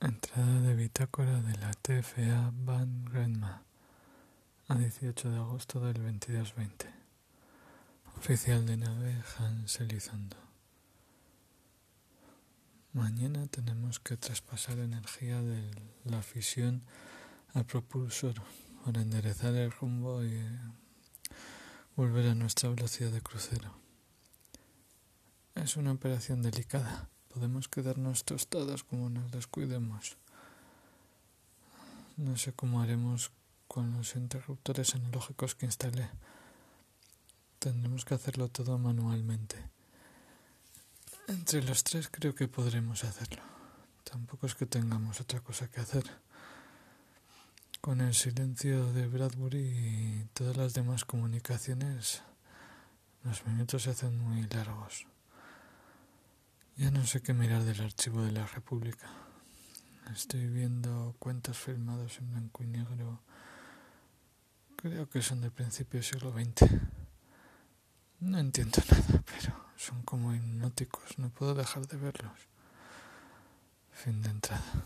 Entrada de bitácora de la TFA Van Grenma a 18 de agosto del 2220. Oficial de nave Hans Elizondo. Mañana tenemos que traspasar energía de la fisión al propulsor para enderezar el rumbo y volver a nuestra velocidad de crucero. Es una operación delicada podemos quedarnos tostados como nos descuidemos. No sé cómo haremos con los interruptores analógicos que instalé. Tendremos que hacerlo todo manualmente. Entre los tres creo que podremos hacerlo. Tampoco es que tengamos otra cosa que hacer. Con el silencio de Bradbury y todas las demás comunicaciones, los minutos se hacen muy largos. Ya no sé qué mirar del archivo de la República. Estoy viendo cuentos filmados en blanco y negro. Creo que son del principio del siglo XX. No entiendo nada, pero son como hipnóticos. No puedo dejar de verlos. Fin de entrada.